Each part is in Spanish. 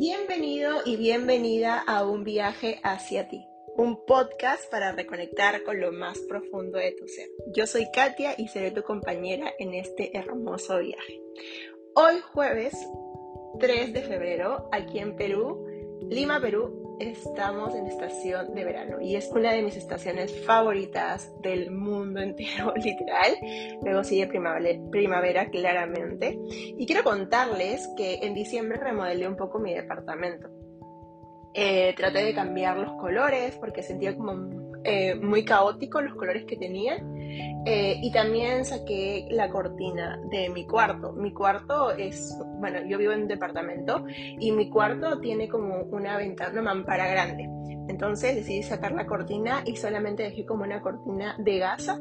Bienvenido y bienvenida a un viaje hacia ti, un podcast para reconectar con lo más profundo de tu ser. Yo soy Katia y seré tu compañera en este hermoso viaje. Hoy jueves 3 de febrero, aquí en Perú, Lima, Perú, estamos en estación de verano y es una de mis estaciones favoritas del mundo entero, literal. Luego sigue primavera, claramente. Y quiero contarles que en diciembre remodelé un poco mi departamento. Eh, traté de cambiar los colores porque sentía como eh, muy caótico los colores que tenían. Eh, y también saqué la cortina de mi cuarto. Mi cuarto es, bueno, yo vivo en un departamento y mi cuarto tiene como una ventana, una mampara grande. Entonces decidí sacar la cortina y solamente dejé como una cortina de gasa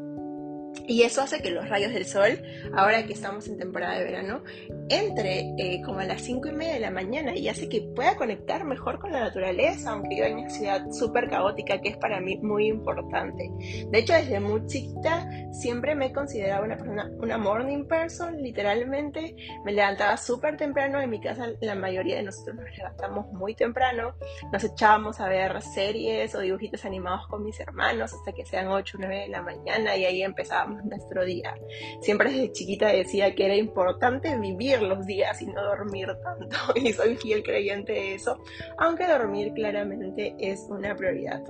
y eso hace que los rayos del sol, ahora que estamos en temporada de verano, entre eh, como a las 5 y media de la mañana y hace que pueda conectar mejor con la naturaleza, aunque yo en una ciudad súper caótica que es para mí muy importante. De hecho, desde muy chiquita siempre me he considerado una persona, una morning person, literalmente. Me levantaba súper temprano, en mi casa la mayoría de nosotros nos levantamos muy temprano, nos echábamos a ver series o dibujitos animados con mis hermanos hasta que sean 8 o 9 de la mañana y ahí empezábamos nuestro día. Siempre desde chiquita decía que era importante vivir los días y no dormir tanto y soy fiel creyente de eso, aunque dormir claramente es una prioridad.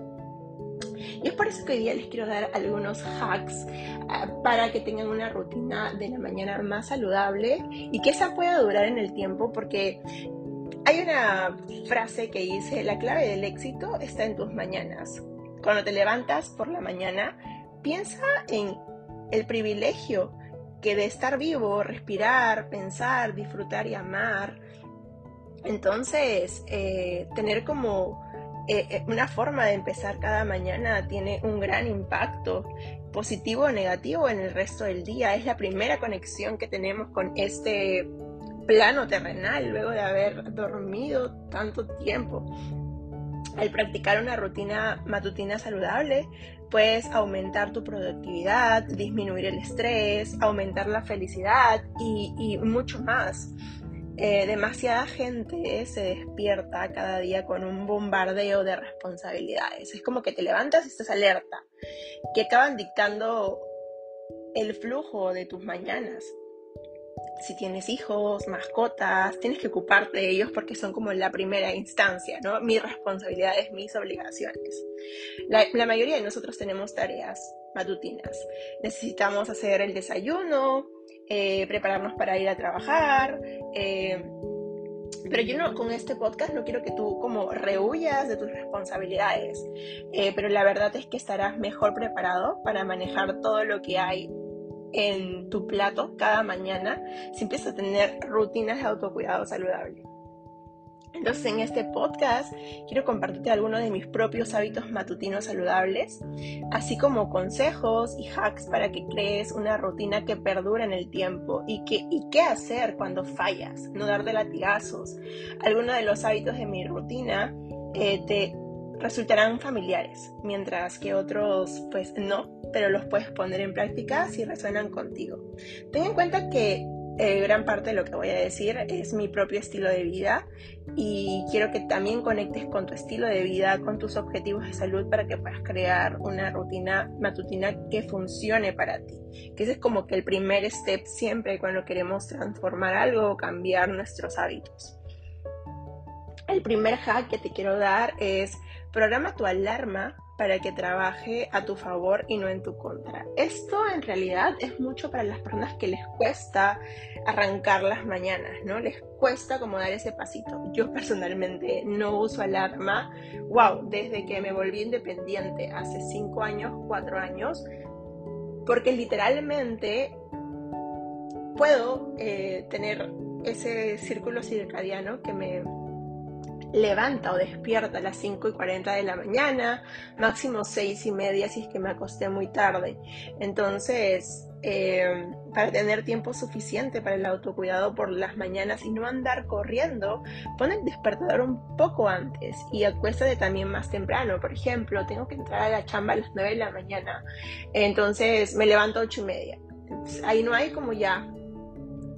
Y es por eso que hoy día les quiero dar algunos hacks eh, para que tengan una rutina de la mañana más saludable y que esa pueda durar en el tiempo porque hay una frase que dice, la clave del éxito está en tus mañanas. Cuando te levantas por la mañana, piensa en el privilegio que de estar vivo, respirar, pensar, disfrutar y amar. Entonces, eh, tener como eh, eh, una forma de empezar cada mañana tiene un gran impacto, positivo o negativo, en el resto del día. Es la primera conexión que tenemos con este plano terrenal luego de haber dormido tanto tiempo. Al practicar una rutina matutina saludable, puedes aumentar tu productividad, disminuir el estrés, aumentar la felicidad y, mucho más. Eh, demasiada gente se despierta cada día con un bombardeo de responsabilidades. Es como que te levantas y estás alerta, que acaban dictando el flujo de tus mañanas si tienes hijos, mascotas, tienes que ocuparte de ellos porque son como la primera instancia, ¿no? Mis responsabilidades, mis obligaciones. La, mayoría de nosotros tenemos tareas matutinas. Necesitamos hacer el desayuno, eh, prepararnos para ir a trabajar. Eh, pero yo no, con este podcast no quiero que tú como rehuyas de tus responsabilidades, eh, pero la verdad es que estarás mejor preparado para manejar todo lo que hay en tu plato cada mañana si empiezas a tener rutinas de autocuidado saludable. Entonces en este podcast quiero compartirte algunos de mis propios hábitos matutinos saludables, así como consejos y hacks para que crees una rutina que perdura en el tiempo y, que, y qué hacer cuando fallas, no dar de latigazos. Algunos de los hábitos de mi rutina eh, te resultarán familiares, mientras que otros pues no, pero los puedes poner en práctica si resuenan contigo. Ten en cuenta que eh, gran parte de lo que voy a decir es mi propio estilo de vida y quiero que también conectes con tu estilo de vida, con tus objetivos de salud para que puedas crear una rutina matutina que funcione para ti. Que ese es como que el primer step siempre cuando queremos transformar algo o cambiar nuestros hábitos. El primer hack que te quiero dar es programa tu alarma para que trabaje a tu favor y no en tu contra. Esto en realidad es mucho para las personas que les cuesta arrancar las mañanas, ¿no? Les cuesta como dar ese pasito. Yo personalmente no uso alarma. Wow, desde que me volví independiente hace cinco años, cuatro años, porque literalmente puedo eh, tener ese círculo circadiano que me levanta o despierta a las 5 y 40 de la mañana, máximo 6 y media si es que me acosté muy tarde. Entonces, eh, para tener tiempo suficiente para el autocuidado por las mañanas y no andar corriendo, pon el despertador un poco antes y acuéstate también más temprano. Por ejemplo, tengo que entrar a la chamba a las 9 de la mañana, entonces me levanto a 8 y media. ahí no hay como ya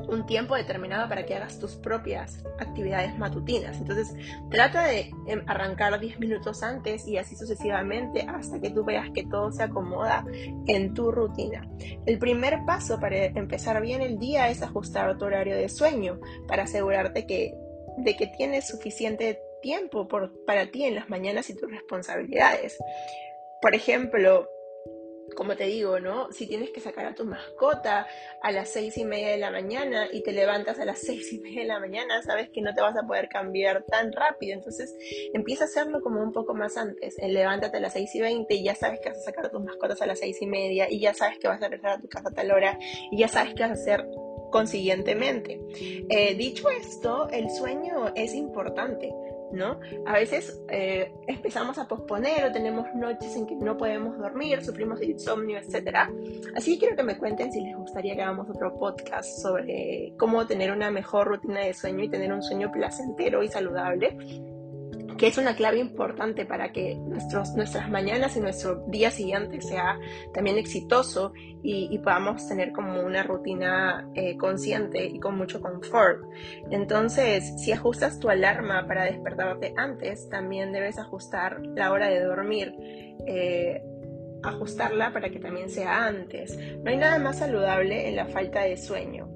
un tiempo determinado para que hagas tus propias actividades matutinas. Entonces, trata de em, arrancar 10 minutos antes y así sucesivamente hasta que tú veas que todo se acomoda en tu rutina. El primer paso para empezar bien el día es ajustar tu horario de sueño para asegurarte que, de que tienes suficiente tiempo para ti en las mañanas y tus responsabilidades. Por ejemplo, como te digo, ¿no? Si tienes que sacar a tu mascota a las seis y media de la mañana y te levantas a las seis y media de la mañana, sabes que no te vas a poder cambiar tan rápido. Entonces empieza a hacerlo como un poco más antes. El levántate a las seis y veinte y ya sabes que vas a sacar a tus mascotas a las seis y media y ya sabes que vas a regresar a tu casa a tal hora y ya sabes qué vas a hacer consiguientemente. Eh, dicho esto, el sueño es importante. ¿No? A veces eh, empezamos a posponer o tenemos noches en que no podemos dormir, sufrimos de insomnio, etc. Así que quiero que me cuenten si les gustaría que hagamos otro podcast sobre cómo tener una mejor rutina de sueño y tener un sueño placentero y saludable que es una clave importante para que nuestros, nuestras mañanas y nuestro día siguiente sea también exitoso y, podamos tener como una rutina eh, consciente y con mucho confort. Entonces, si ajustas tu alarma para despertarte antes, también debes ajustar la hora de dormir. Eh, ajustarla para que también sea antes. No hay nada más saludable en la falta de sueño.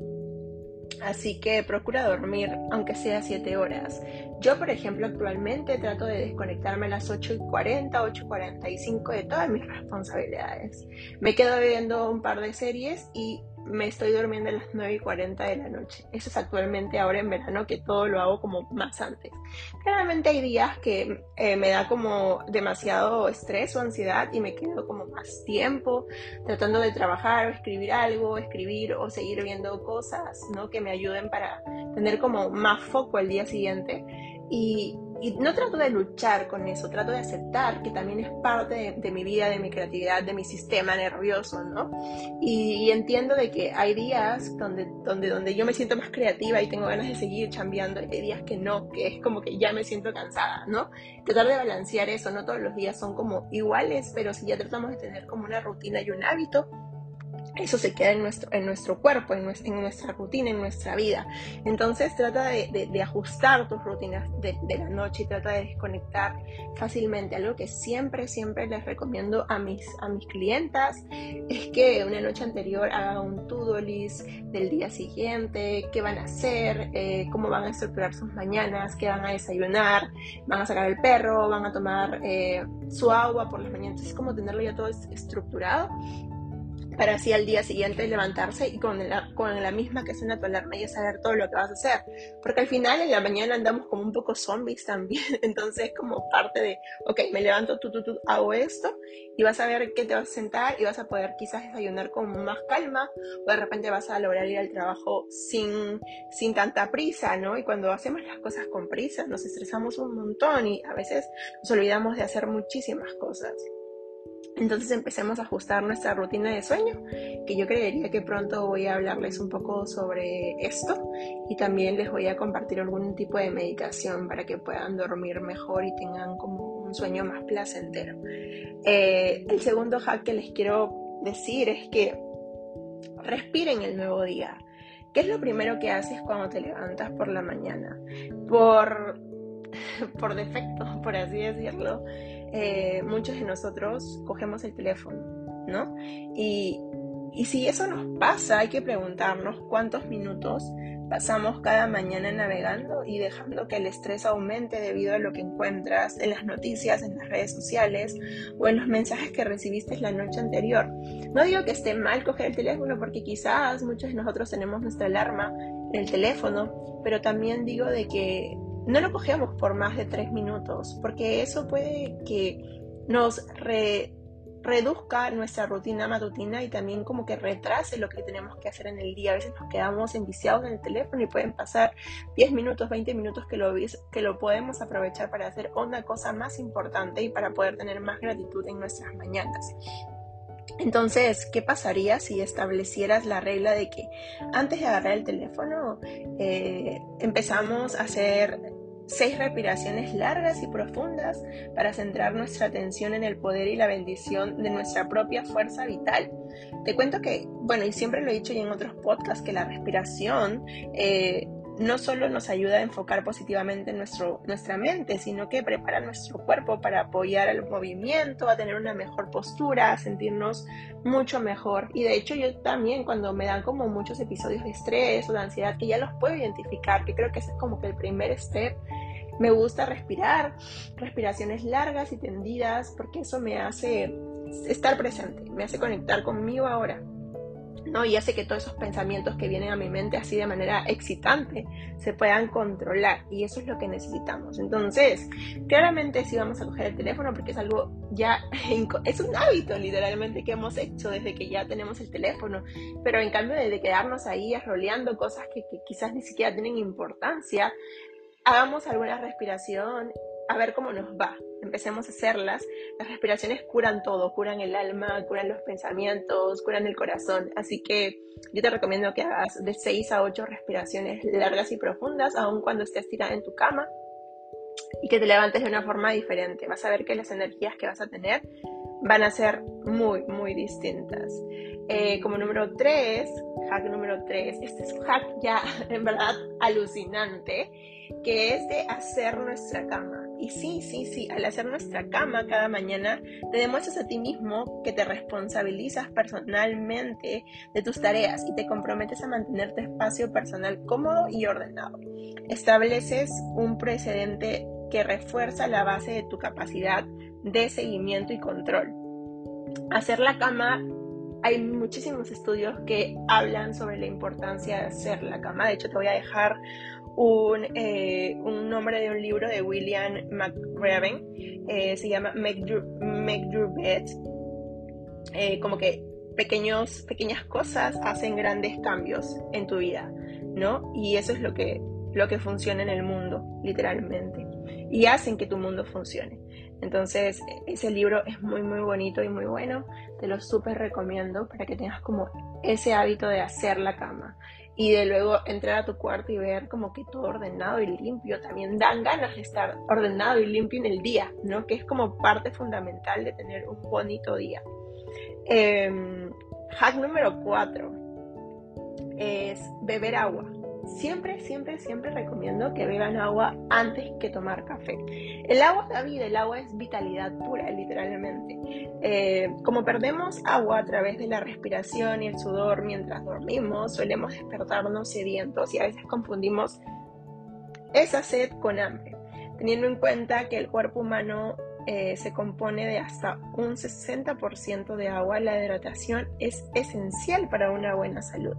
Así que procura dormir, aunque sea 7 horas. Yo, por ejemplo, actualmente trato de desconectarme a las 8 y 40, 8 y 45 de todas mis responsabilidades. Me quedo viendo un par de series y me estoy durmiendo a las 9 y 40 de la noche. Eso es actualmente ahora en verano que todo lo hago como más antes. Claramente hay días que eh, me da como demasiado estrés o ansiedad y me quedo como más tiempo tratando de trabajar o escribir algo, escribir o seguir viendo cosas ¿no? que me ayuden para tener como más foco al día siguiente. Y, no trato de luchar con eso, trato de aceptar que también es parte de, mi vida, de mi creatividad, de mi sistema nervioso, ¿no? Y, entiendo de que hay días donde, donde, donde yo me siento más creativa y tengo ganas de seguir chambeando, y hay días que no, que es como que ya me siento cansada, ¿no? Tratar de balancear eso, no todos los días son como iguales, pero si ya tratamos de tener como una rutina y un hábito, eso se queda en nuestro, en nuestro cuerpo, en nuestra, en nuestra rutina, en nuestra vida. Entonces trata de, de, ajustar tus rutinas de, de, la noche y trata de desconectar fácilmente. Algo que siempre, siempre les recomiendo a mis, a mis clientas es que una noche anterior haga un to-do del día siguiente, qué van a hacer, eh, cómo van a estructurar sus mañanas, qué van a desayunar, van a sacar el perro, van a tomar eh, su agua por las mañanas. Es como tenerlo ya todo estructurado para así al día siguiente levantarse y con la, misma que suena tu alarma ya saber todo lo que vas a hacer. Porque al final en la mañana andamos como un poco zombies también, entonces como parte de, ok, me levanto, tú, tú, tú, hago esto y vas a ver qué te vas a sentar y vas a poder quizás desayunar con más calma o de repente vas a lograr ir al trabajo sin, sin tanta prisa, ¿no? Y cuando hacemos las cosas con prisa nos estresamos un montón y a veces nos olvidamos de hacer muchísimas cosas. Entonces empecemos a ajustar nuestra rutina de sueño, que yo creería que pronto voy a hablarles un poco sobre esto y también les voy a compartir algún tipo de meditación para que puedan dormir mejor y tengan como un sueño más placentero. Eh, el segundo hack que les quiero decir es que respiren el nuevo día. ¿Qué es lo primero que haces cuando te levantas por la mañana? Por, por defecto, por así decirlo eh, muchos de nosotros cogemos el teléfono, ¿no? Y, y si eso nos pasa, hay que preguntarnos cuántos minutos pasamos cada mañana navegando y dejando que el estrés aumente debido a lo que encuentras en las noticias, en las redes sociales o en los mensajes que recibiste la noche anterior. No digo que esté mal coger el teléfono porque quizás muchos de nosotros tenemos nuestra alarma en el teléfono, pero también digo de que no lo cogemos por más de tres minutos, porque eso puede que nos reduzca nuestra rutina matutina y también como que retrase lo que tenemos que hacer en el día. A veces nos quedamos enviciados en el teléfono y pueden pasar 10 minutos, 20 minutos que lo, que lo podemos aprovechar para hacer una cosa más importante y para poder tener más gratitud en nuestras mañanas. Entonces, ¿qué pasaría si establecieras la regla de que antes de agarrar el teléfono eh, empezamos a hacer seis respiraciones largas y profundas para centrar nuestra atención en el poder y la bendición de nuestra propia fuerza vital. Te cuento que, bueno, y siempre lo he dicho y en otros podcasts, que la respiración eh, no solo nos ayuda a enfocar positivamente nuestro, nuestra mente, sino que prepara nuestro cuerpo para apoyar el movimiento, a tener una mejor postura, a sentirnos mucho mejor. Y de hecho yo también cuando me dan como muchos episodios de estrés o de ansiedad, que ya los puedo identificar, que creo que ese es como que el primer step, me gusta respirar, respiraciones largas y tendidas, porque eso me hace estar presente, me hace conectar conmigo ahora. ¿No? Y hace que todos esos pensamientos que vienen a mi mente así de manera excitante se puedan controlar. Y eso es lo que necesitamos. Entonces, claramente sí vamos a coger el teléfono porque es algo ya, es un hábito literalmente que hemos hecho desde que ya tenemos el teléfono. Pero en cambio de quedarnos ahí roleando cosas que, que quizás ni siquiera tienen importancia, hagamos alguna respiración a ver cómo nos va. Empecemos a hacerlas. Las respiraciones curan todo, curan el alma, curan los pensamientos, curan el corazón. Así que yo te recomiendo que hagas de 6 a 8 respiraciones largas y profundas, aun cuando estés tirada en tu cama, y que te levantes de una forma diferente. Vas a ver que las energías que vas a tener van a ser muy, muy distintas. Eh, como número 3, hack número 3, este es un hack ya en verdad alucinante, que es de hacer nuestra cama. Y sí, sí, sí, al hacer nuestra cama cada mañana, te demuestras a ti mismo que te responsabilizas personalmente de tus tareas y te comprometes a mantener tu espacio personal cómodo y ordenado. Estableces un precedente que refuerza la base de tu capacidad de seguimiento y control. Hacer la cama hay muchísimos estudios que hablan sobre la importancia de hacer la cama. De hecho, te voy a dejar un, eh, un, nombre de un libro de William McRaven, eh, se llama Make Your, Bed, como que pequeños, pequeñas cosas hacen grandes cambios en tu vida, ¿no? Y eso es lo que, lo que funciona en el mundo, literalmente, y hacen que tu mundo funcione. Entonces, ese libro es muy, muy bonito y muy bueno. Te lo súper recomiendo para que tengas como ese hábito de hacer la cama y de luego entrar a tu cuarto y ver como que todo ordenado y limpio. También dan ganas de estar ordenado y limpio en el día, ¿no? Que es como parte fundamental de tener un bonito día. Em, hack número 4 es beber agua. Siempre, siempre, siempre recomiendo que beban agua antes que tomar café. El agua es la vida, el agua es vitalidad pura, literalmente. Eh, como perdemos agua a través de la respiración y el sudor mientras dormimos, solemos despertarnos sedientos y a veces confundimos esa sed con hambre, teniendo en cuenta que el cuerpo humano eh, se compone de hasta un 60% de agua, la hidratación es esencial para una buena salud.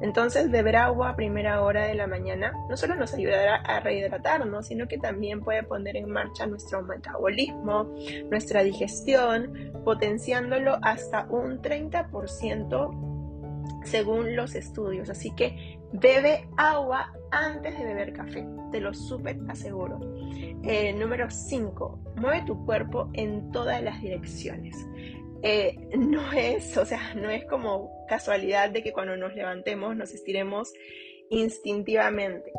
Entonces, beber agua a primera hora de la mañana no solo nos ayudará a rehidratarnos, sino que también puede poner en marcha nuestro metabolismo, nuestra digestión, potenciándolo hasta un 30% según los estudios. Así que bebe agua antes de beber café, te lo súper aseguro. Eh, número 5, mueve tu cuerpo en todas las direcciones. Eh, no es, o sea, no es como casualidad de que cuando nos levantemos nos estiremos instintivamente.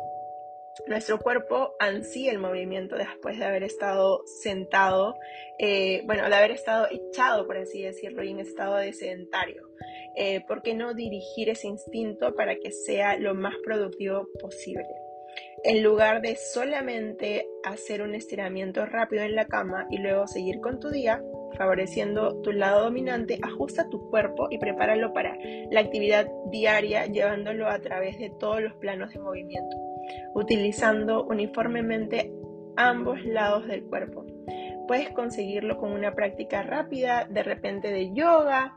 Nuestro cuerpo ansía el movimiento después de haber estado sentado, eh, bueno, de haber estado echado, por así decirlo, y en estado de sedentario. ¿Por qué no dirigir ese instinto para que sea lo más productivo posible? En lugar de solamente hacer un estiramiento rápido en la cama y luego seguir con tu día, favoreciendo tu lado dominante, ajusta tu cuerpo y prepáralo para la actividad diaria, llevándolo a través de todos los planos de movimiento, utilizando uniformemente ambos lados del cuerpo. Puedes conseguirlo con una práctica rápida, de repente de yoga,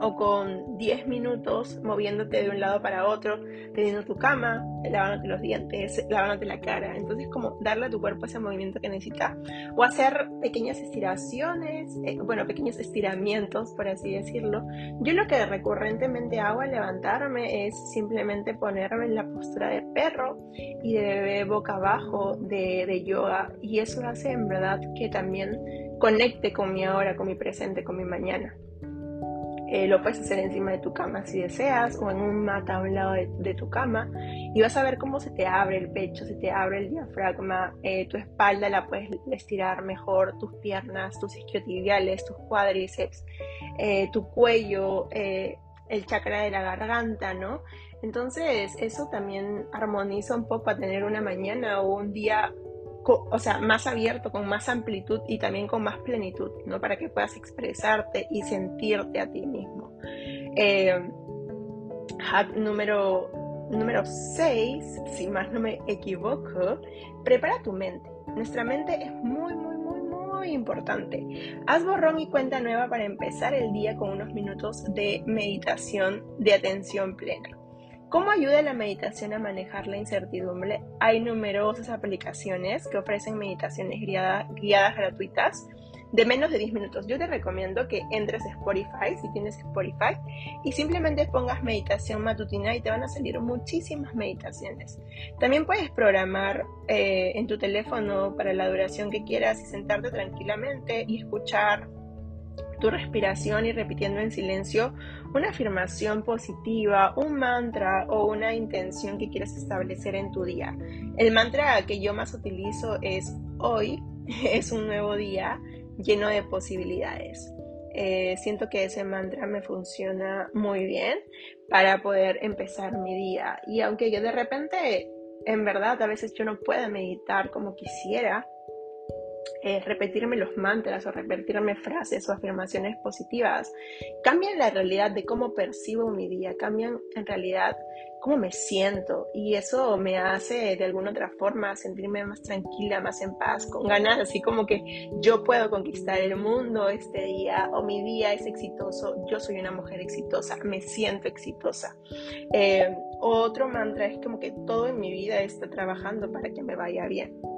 o con 10 minutos moviéndote de un lado para otro, teniendo tu cama, lavándote los dientes, lavándote la cara. Entonces, como darle a tu cuerpo ese movimiento que necesita. O hacer pequeñas estiraciones, eh, bueno, pequeños estiramientos, por así decirlo. Yo lo que recurrentemente hago al levantarme es simplemente ponerme en la postura de perro y de bebé boca abajo de, de yoga. Y eso hace en verdad que también conecte con mi ahora, con mi presente, con mi mañana. Eh, lo puedes hacer encima de tu cama si deseas o en un mata a un lado de, tu cama y vas a ver cómo se te abre el pecho, se te abre el diafragma, eh, tu espalda la puedes estirar mejor, tus piernas, tus isquiotibiales, tus cuádriceps, eh, tu cuello, el chakra de la garganta, ¿no? Entonces eso también armoniza un poco a tener una mañana o un día o sea, más abierto, con más amplitud y también con más plenitud, ¿no? Para que puedas expresarte y sentirte a ti mismo. Eh, hack número, número 6, si más no me equivoco, prepara tu mente. Nuestra mente es muy, muy, muy, muy importante. Haz borrón y cuenta nueva para empezar el día con unos minutos de meditación de atención plena. ¿Cómo ayuda la meditación a manejar la incertidumbre? Hay numerosas aplicaciones que ofrecen meditaciones guiadas gratuitas de menos de 10 minutos. Yo te recomiendo que entres a Spotify, si tienes Spotify, y simplemente pongas meditación matutina y te van a salir muchísimas meditaciones. También puedes programar eh, en tu teléfono para la duración que quieras y sentarte tranquilamente y escuchar tu respiración y repitiendo en silencio una afirmación positiva, un mantra o una intención que quieras establecer en tu día. El mantra que yo más utilizo es hoy es un nuevo día lleno de posibilidades. Eh, siento que ese mantra me funciona muy bien para poder empezar mi día. Y aunque yo de repente, en verdad, a veces yo no puedo meditar como quisiera, eh, repetirme los mantras o repetirme frases o afirmaciones positivas, cambian la realidad de cómo percibo mi día, cambian en realidad cómo me siento y eso me hace de alguna otra forma sentirme más tranquila, más en paz, con ganas, así como que yo puedo conquistar el mundo este día o mi día es exitoso, yo soy una mujer exitosa, me siento exitosa. Eh, otro mantra es como que todo en mi vida está trabajando para que me vaya bien.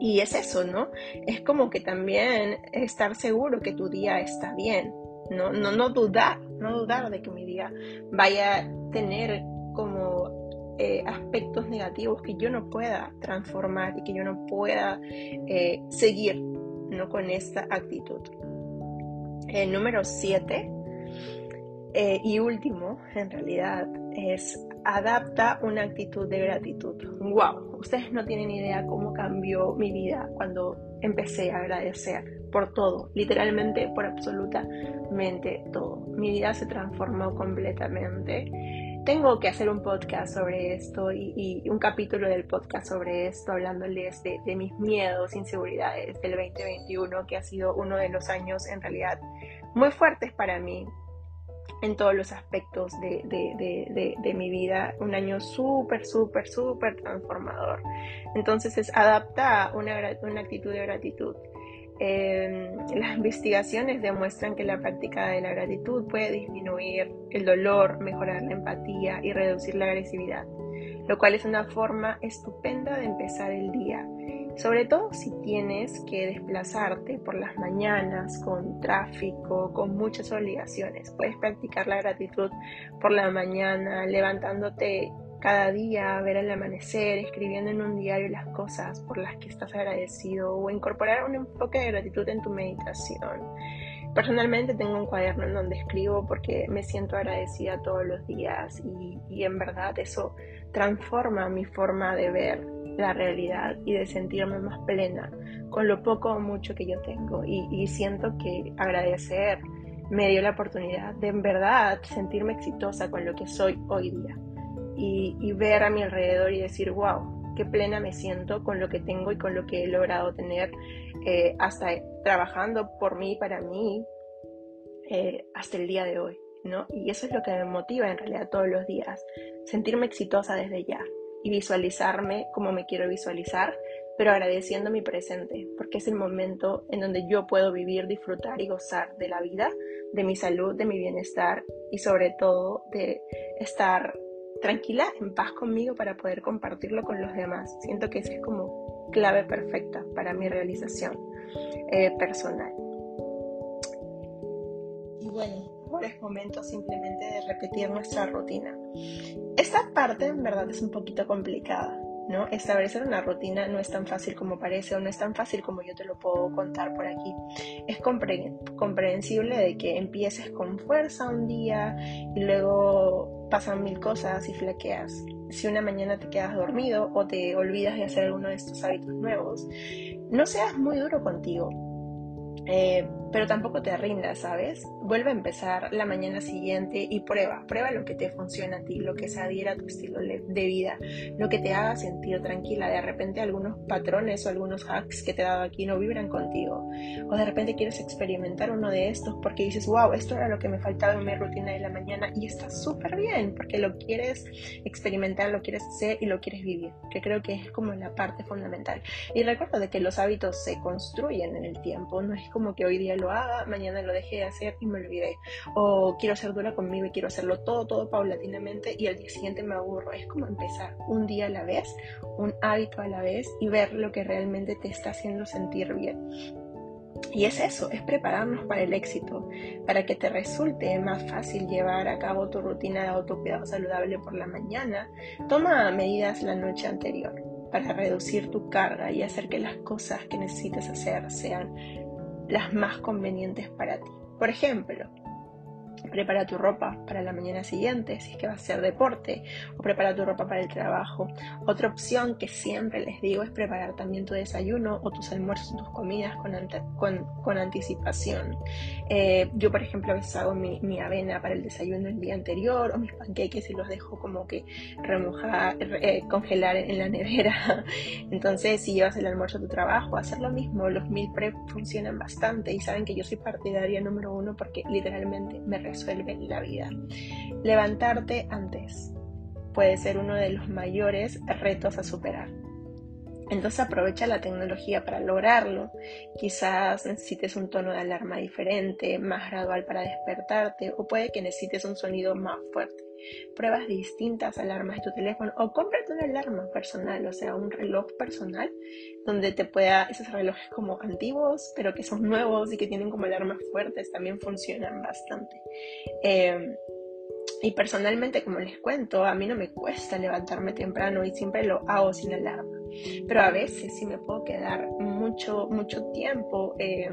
Y es eso, ¿no? Es como que también estar seguro que tu día está bien, no, no, no dudar, no dudar de que mi día vaya a tener como eh, aspectos negativos que yo no pueda transformar y que yo no pueda eh, seguir ¿no? con esta actitud. El número 7 eh, y último, en realidad, es adapta una actitud de gratitud. ¡Wow! Ustedes no tienen idea cómo cambió mi vida cuando empecé a agradecer por todo, literalmente por absolutamente todo. Mi vida se transformó completamente. Tengo que hacer un podcast sobre esto y, un capítulo del podcast sobre esto, hablándoles de, de mis miedos, inseguridades del 2021, que ha sido uno de los años en realidad muy fuertes para mí, en todos los aspectos de, mi vida. Un año súper, súper, súper transformador. Entonces es adapta una, una actitud de gratitud. Em, las investigaciones demuestran que la práctica de la gratitud puede disminuir el dolor, mejorar la empatía y reducir la agresividad, lo cual es una forma estupenda de empezar el día sobre todo si tienes que desplazarte por las mañanas con tráfico, con muchas obligaciones. Puedes practicar la gratitud por la mañana, levantándote cada día, ver el amanecer, escribiendo en un diario las cosas por las que estás agradecido o incorporar un enfoque de gratitud en tu meditación. Personalmente tengo un cuaderno en donde escribo porque me siento agradecida todos los días y, y en verdad eso transforma mi forma de ver la realidad y de sentirme más plena con lo poco o mucho que yo tengo. Y, siento que agradecer me dio la oportunidad de en verdad sentirme exitosa con lo que soy hoy día. Y, ver a mi alrededor y decir, wow, qué plena me siento con lo que tengo y con lo que he logrado tener eh, hasta trabajando por mí, para mí, eh, hasta el día de hoy. ¿no? Y eso es lo que me motiva en realidad todos los días, sentirme exitosa desde ya, y visualizarme como me quiero visualizar, pero agradeciendo mi presente, porque es el momento en donde yo puedo vivir, disfrutar y gozar de la vida, de mi salud, de mi bienestar y sobre todo de estar tranquila, en paz conmigo para poder compartirlo con los demás. Siento que esa es como clave perfecta para mi realización eh, personal. Y bueno, es momento simplemente de repetir nuestra rutina. Esta parte en verdad es un poquito complicada, ¿no? Establecer una rutina no es tan fácil como parece o no es tan fácil como yo te lo puedo contar por aquí. Es comprensible de que empieces con fuerza un día y luego pasan mil cosas y flaqueas. Si una mañana te quedas dormido o te olvidas de hacer alguno de estos hábitos nuevos, no seas muy duro contigo. Eh, pero tampoco te rindas, ¿sabes? Vuelve a empezar la mañana siguiente y prueba, prueba lo que te funciona a ti, lo que se adhiera a tu estilo de vida, lo que te haga sentir tranquila. De repente algunos patrones o algunos hacks que te he dado aquí no vibran contigo. O de repente quieres experimentar uno de estos porque dices, wow, esto era lo que me faltaba en mi rutina de la mañana y está súper bien porque lo quieres experimentar, lo quieres hacer y lo quieres vivir, que creo que es como la parte fundamental. Y recuerda de que los hábitos se construyen en el tiempo, no es como que hoy día lo haga, mañana lo dejé de hacer y me olvidé. O quiero ser dura conmigo y quiero hacerlo todo, todo paulatinamente y al día siguiente me aburro. Es como empezar un día a la vez, un hábito a la vez y ver lo que realmente te está haciendo sentir bien. Y es eso, es prepararnos para el éxito, para que te resulte más fácil llevar a cabo tu rutina de autocuidado saludable por la mañana. Toma medidas la noche anterior para reducir tu carga y hacer que las cosas que necesites hacer sean las más convenientes para ti. Por ejemplo, Prepara tu ropa para la mañana siguiente, si es que va a ser deporte, o prepara tu ropa para el trabajo. Otra opción que siempre les digo es preparar también tu desayuno o tus almuerzos, tus comidas con, con, anticipación. Eh, yo, por ejemplo, a veces hago mi, avena para el desayuno el día anterior, o mis panqueques y los dejo como que remojar, eh, congelar en la nevera. Entonces, si llevas el almuerzo a tu trabajo, hacer lo mismo. Los meal prep funcionan bastante y saben que yo soy partidaria número uno porque literalmente me resuelve la vida. Levantarte antes puede ser uno de los mayores retos a superar. Entonces aprovecha la tecnología para lograrlo. Quizás necesites un tono de alarma diferente, más gradual para despertarte o puede que necesites un sonido más fuerte pruebas distintas alarmas de tu teléfono o cómprate una alarma personal, o sea, un reloj personal donde te pueda, esos relojes como antiguos, pero que son nuevos y que tienen como alarmas fuertes, también funcionan bastante. Em, y personalmente, como les cuento, a mí no me cuesta levantarme temprano y siempre lo hago sin alarma. Pero a veces sí me puedo quedar mucho, mucho tiempo eh,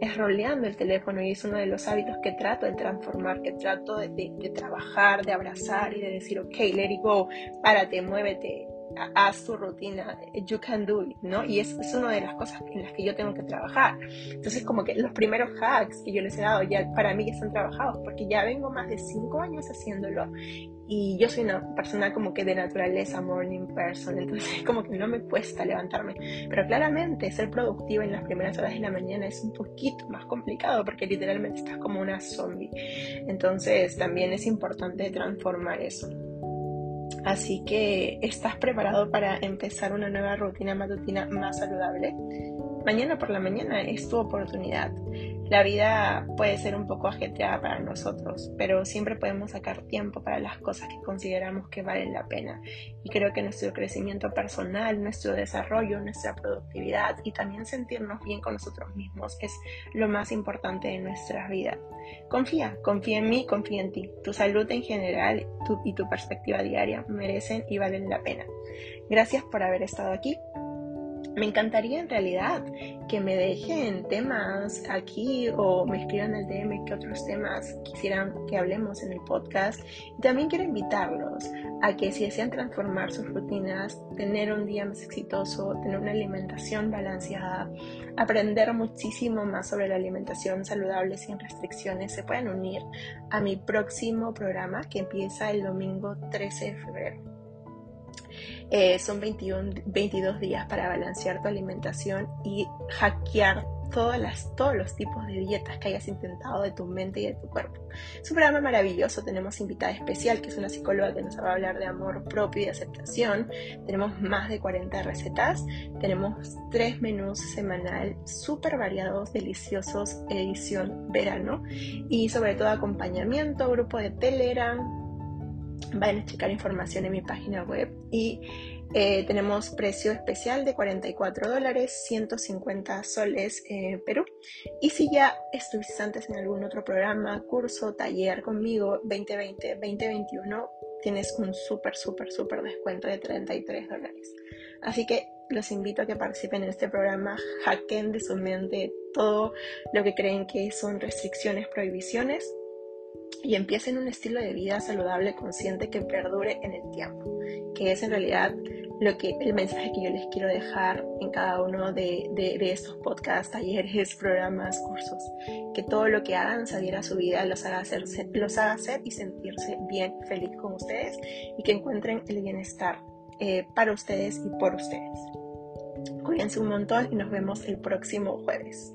esroleando el teléfono y es uno de los hábitos que trato de transformar, que trato de, de trabajar, de abrazar y de decir, ok, let it go, párate, muévete, haz tu rutina, you can do it, ¿no? Y es, es una de las cosas en las que yo tengo que trabajar. Entonces, como que los primeros hacks que yo les he dado ya para mí ya están trabajados, porque ya vengo más de cinco años haciéndolo y yo soy una persona como que de naturaleza morning person, entonces como que no me cuesta levantarme, pero claramente ser productiva en las primeras horas de la mañana es un poquito más complicado porque literalmente estás como una zombie, entonces también es importante transformar eso. Así que, ¿estás preparado para empezar una nueva rutina matutina más saludable? Mañana por la mañana es tu oportunidad. La vida puede ser un poco ajetreada para nosotros, pero siempre podemos sacar tiempo para las cosas que consideramos que valen la pena. Y creo que nuestro crecimiento personal, nuestro desarrollo, nuestra productividad y también sentirnos bien con nosotros mismos es lo más importante de nuestras vidas. Confía, confía en mí, confía en ti. Tu salud en general y tu perspectiva diaria merecen y valen la pena. Gracias por haber estado aquí. Me encantaría en realidad que me dejen temas aquí o me escriban al DM que otros temas quisieran que hablemos en el podcast. Y también quiero invitarlos a que si desean transformar sus rutinas, tener un día más exitoso, tener una alimentación balanceada, aprender muchísimo más sobre la alimentación saludable sin restricciones, se pueden unir a mi próximo programa que empieza el domingo 13 de febrero. Eh, son 21, 22 días para balancear tu alimentación y hackear todos los tipos de dietas que hayas intentado de tu mente y de tu cuerpo. Es un programa maravilloso, tenemos invitada especial que es una psicóloga que nos va a hablar de amor propio y aceptación. Tenemos más de 40 recetas, tenemos tres menús semanal súper variados, deliciosos, edición verano y sobre todo acompañamiento, grupo de Telegram, Vayan a checar información en mi página web y eh, tenemos precio especial de 44 dólares, 150 soles eh, Perú. Y si ya estuviste antes en algún otro programa, curso, taller conmigo 2020, 2021, tienes un súper, súper, súper descuento de 33 dólares. Así que los invito a que participen en este programa, hackeen de su mente todo lo que creen que son restricciones, prohibiciones y empiecen un estilo de vida saludable, consciente, que perdure en el tiempo, que es en realidad lo que el mensaje que yo les quiero dejar en cada uno de, estos podcasts, talleres, programas, cursos, que todo lo que hagan salir a su vida los haga, hacer, los haga hacer y sentirse bien, feliz con ustedes y que encuentren el bienestar eh, para ustedes y por ustedes. Cuídense un montón y nos vemos el próximo jueves.